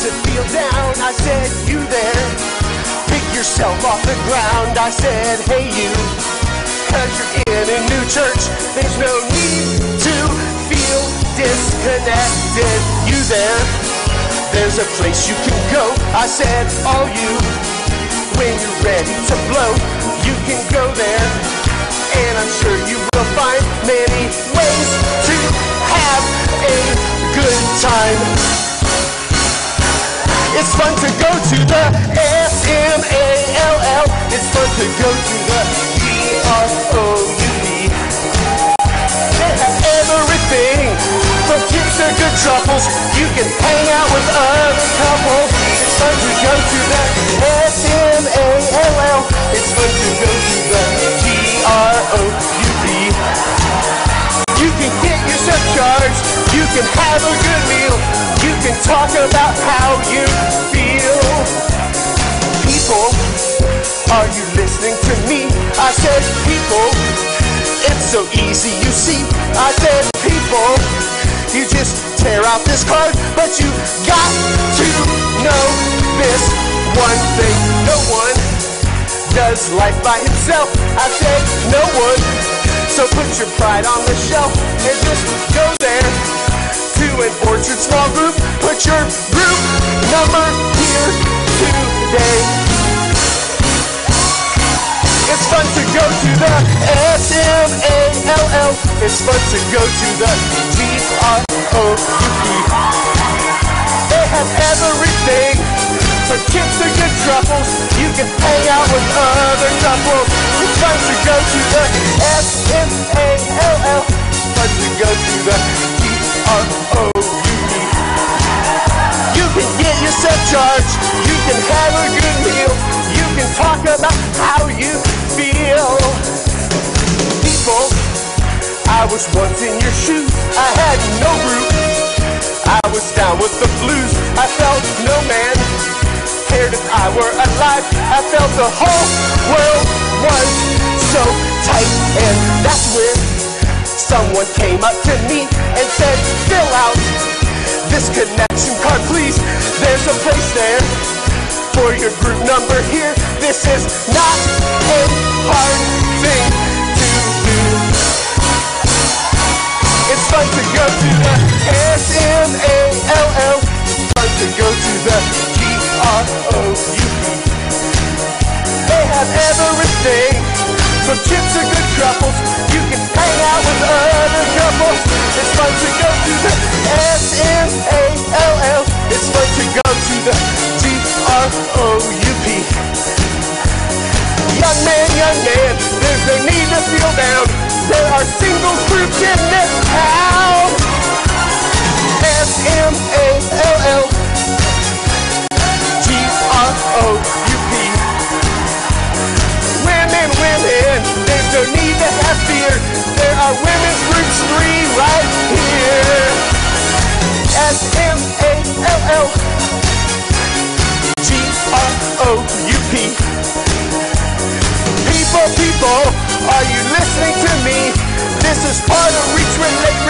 to feel down, I said, you there. Pick yourself off the ground, I said, hey you. Cause you're in a new church, there's no need to feel disconnected. You there, there's a place you can go. I said, all you. When you're ready to blow, you can go there. And I'm sure you will find many ways to have a good time. It's fun to go to the S-M-A-L-L. It's fun to go to the. They have everything from chips to good truffles. You can hang out with other couples. It's fun to go to the S-M-A-L-L. It's fun to go to the G-R-O-U-P. You can get yourself charged. You can have a good meal. You can talk about how you so easy, you see. I said, people, you just tear out this card, but you got to know this one thing. No one does life by himself. I said, no one. So put your pride on the shelf and just go there to an orchard small group. Put your group number go to the S-M-A-L-L. It's fun to go to the G-R-O-U-P. They have everything from chips to good truffles. You can hang out with other couples. It's fun to go to the S-M-A-L-L. It's fun to go to the G-R-O-U-P. You can get yourself charged. You can have a good meal. You can talk about how you was once in your shoes. I had no group. I was down with the blues. I felt no man cared if I were alive. I felt the whole world was so tight, and that's when someone came up to me and said, "Fill out this connection card, please. There's a place there for your group number here. This is not a hard thing Fun to go to the S-M-A-L-L. Fun to go to the G-R-O-U-P. They have everything from chips to good truffles. You can hang out with other couples. It's fun to go to the S-M-A-L-L. It's fun to go to the G-R-O-U-P. Young man, young man, there's no need to feel down. There are singles groups in People, are you listening to me? This is part of Reach Relate.